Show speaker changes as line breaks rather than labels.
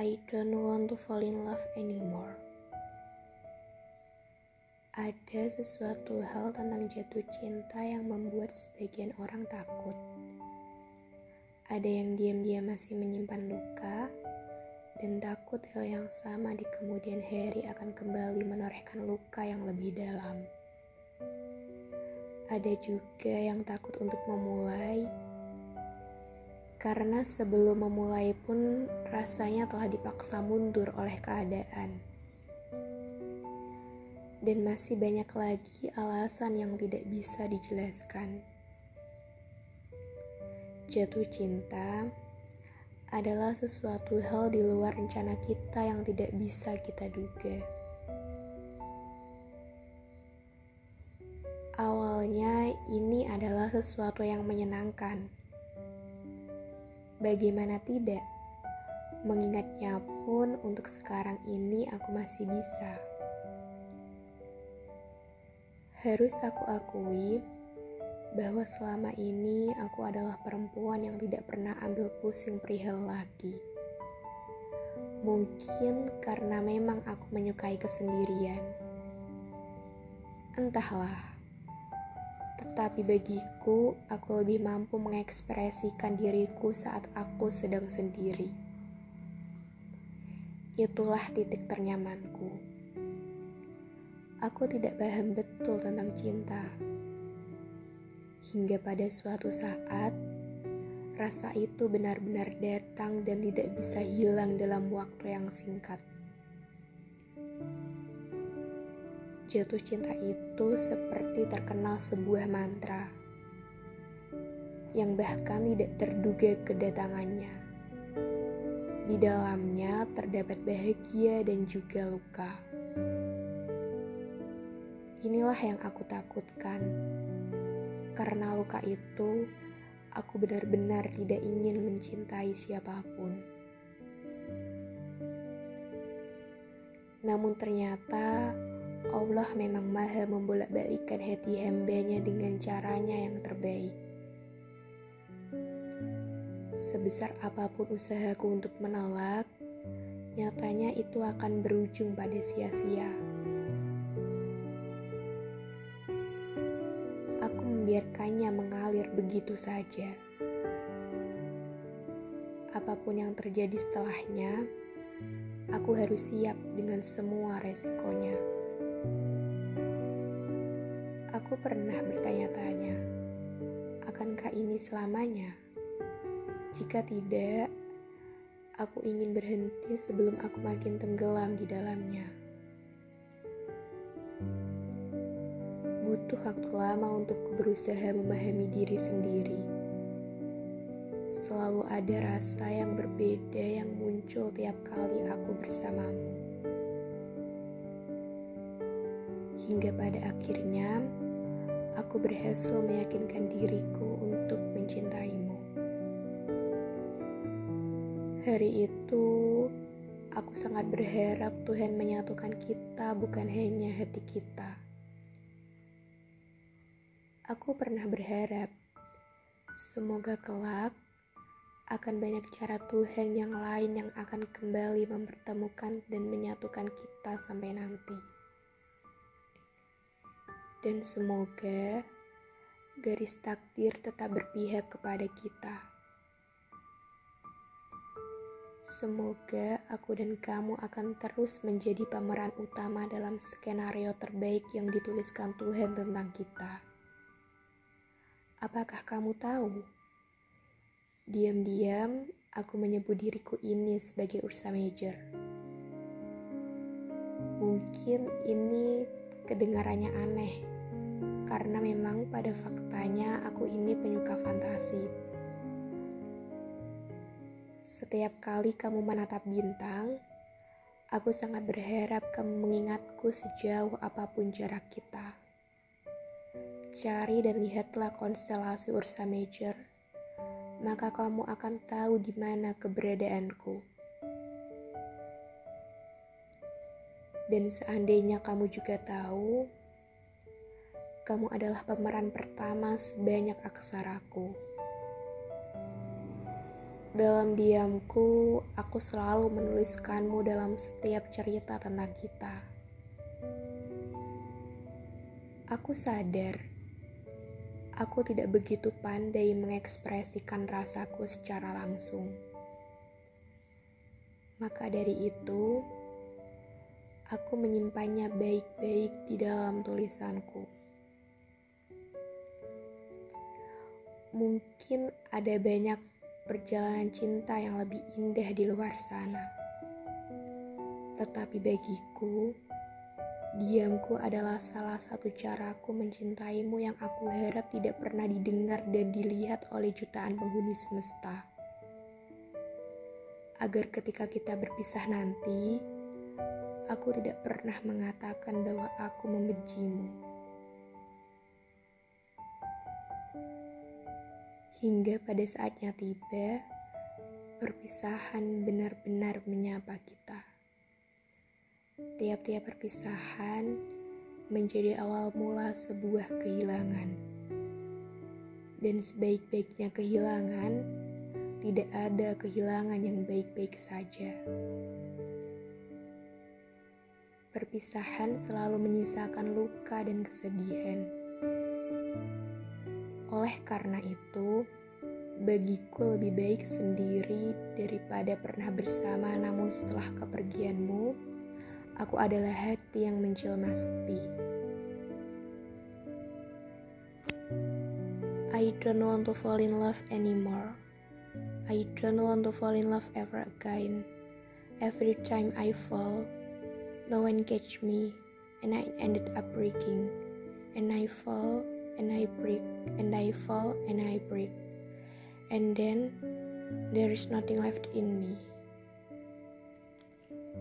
I don't want to fall in love anymore. Ada sesuatu hal tentang jatuh cinta yang membuat sebagian orang takut. Ada yang diam-diam masih menyimpan luka dan takut hal yang sama di kemudian hari akan kembali menorehkan luka yang lebih dalam. Ada juga yang takut untuk memulai karena sebelum memulai pun rasanya telah dipaksa mundur oleh keadaan. Dan masih banyak lagi alasan yang tidak bisa dijelaskan. Jatuh cinta adalah sesuatu hal di luar rencana kita yang tidak bisa kita duga. Awalnya, ini adalah sesuatu yang menyenangkan Bagaimana tidak? Mengingatnya pun untuk sekarang ini aku masih bisa. Harus aku akui bahwa selama ini aku adalah perempuan yang tidak pernah ambil pusing perihal lagi. Mungkin karena memang aku menyukai kesendirian. Entahlah, tetapi bagiku, aku lebih mampu mengekspresikan diriku saat aku sedang sendiri. Itulah titik ternyamanku. Aku tidak paham betul tentang cinta. Hingga pada suatu saat, rasa itu benar-benar datang dan tidak bisa hilang dalam waktu yang singkat. Jatuh cinta itu seperti terkenal sebuah mantra yang bahkan tidak terduga kedatangannya. Di dalamnya terdapat bahagia dan juga luka. Inilah yang aku takutkan. Karena luka itu, aku benar-benar tidak ingin mencintai siapa pun. Namun ternyata Allah memang maha membolak-balikkan hati hambanya dengan caranya yang terbaik. Sebesar apa pun usahaku untuk menolak, nyatanya itu akan berujung pada sia-sia. Aku membiarkannya mengalir begitu saja. Apa pun yang terjadi setelahnya, aku harus siap dengan semua resikonya. Aku pernah bertanya-tanya, akankah ini selamanya? Jika tidak, aku ingin berhenti sebelum aku makin tenggelam di dalamnya. Butuh waktu lama untuk berusaha memahami diri sendiri. Selalu ada rasa yang berbeda yang muncul tiap kali aku bersamamu. Hingga pada akhirnya, aku berhasil meyakinkan diriku untuk mencintaimu. Hari itu, aku sangat berharap Tuhan menyatukan kita, bukan hanya hati kita. Aku pernah berharap, semoga kelak akan banyak cara Tuhan yang lain yang akan kembali mempertemukan dan menyatukan kita sampai nanti dan semoga garis takdir tetap berpihak kepada kita. Semoga aku dan kamu akan terus menjadi pemeran utama dalam skenario terbaik yang dituliskan Tuhan tentang kita. Apakah kamu tahu? Diam-diam, aku menyebut diriku ini sebagai Ursa Major. Mungkin ini kedengarannya aneh, karena memang pada faktanya aku ini penyuka fantasi. Setiap kali kamu menatap bintang, aku sangat berharap kamu mengingatku sejauh apa pun jarak kita. Cari dan lihatlah konstelasi Ursa Major, maka kamu akan tahu di mana keberadaanku. Dan seandainya kamu juga tahu, kamu adalah pemeran pertama sebanyak aksaraku. Dalam diamku, aku selalu menuliskanmu dalam setiap cerita tentang kita. Aku sadar, aku tidak begitu pandai mengekspresikan rasaku secara langsung. Maka dari itu, aku menyimpannya baik-baik di dalam tulisanku. Mungkin ada banyak perjalanan cinta yang lebih indah di luar sana. Tetapi bagiku, diamku adalah salah satu caraku mencintaimu yang aku harap tidak pernah didengar dan dilihat oleh jutaan penghuni semesta. Agar ketika kita berpisah nanti, aku tidak pernah mengatakan bahwa aku membencimu. Hingga pada saatnya tiba, perpisahan benar-benar menyapa kita. Tiap-tiap perpisahan menjadi awal mula sebuah kehilangan. Dan sebaik-baiknya kehilangan, tidak ada kehilangan yang baik-baik saja. Perpisahan selalu menyisakan luka dan kesedihan oleh karena itu, bagiku lebih baik sendiri daripada pernah bersama namun setelah kepergianmu, aku adalah hati yang menjelma sepi. I don't want to fall in love anymore. I don't want to fall in love ever again. Every time I fall, no one catch me, and I ended up breaking. And I fall and I break, and I fall and I break. And then there is nothing left in me.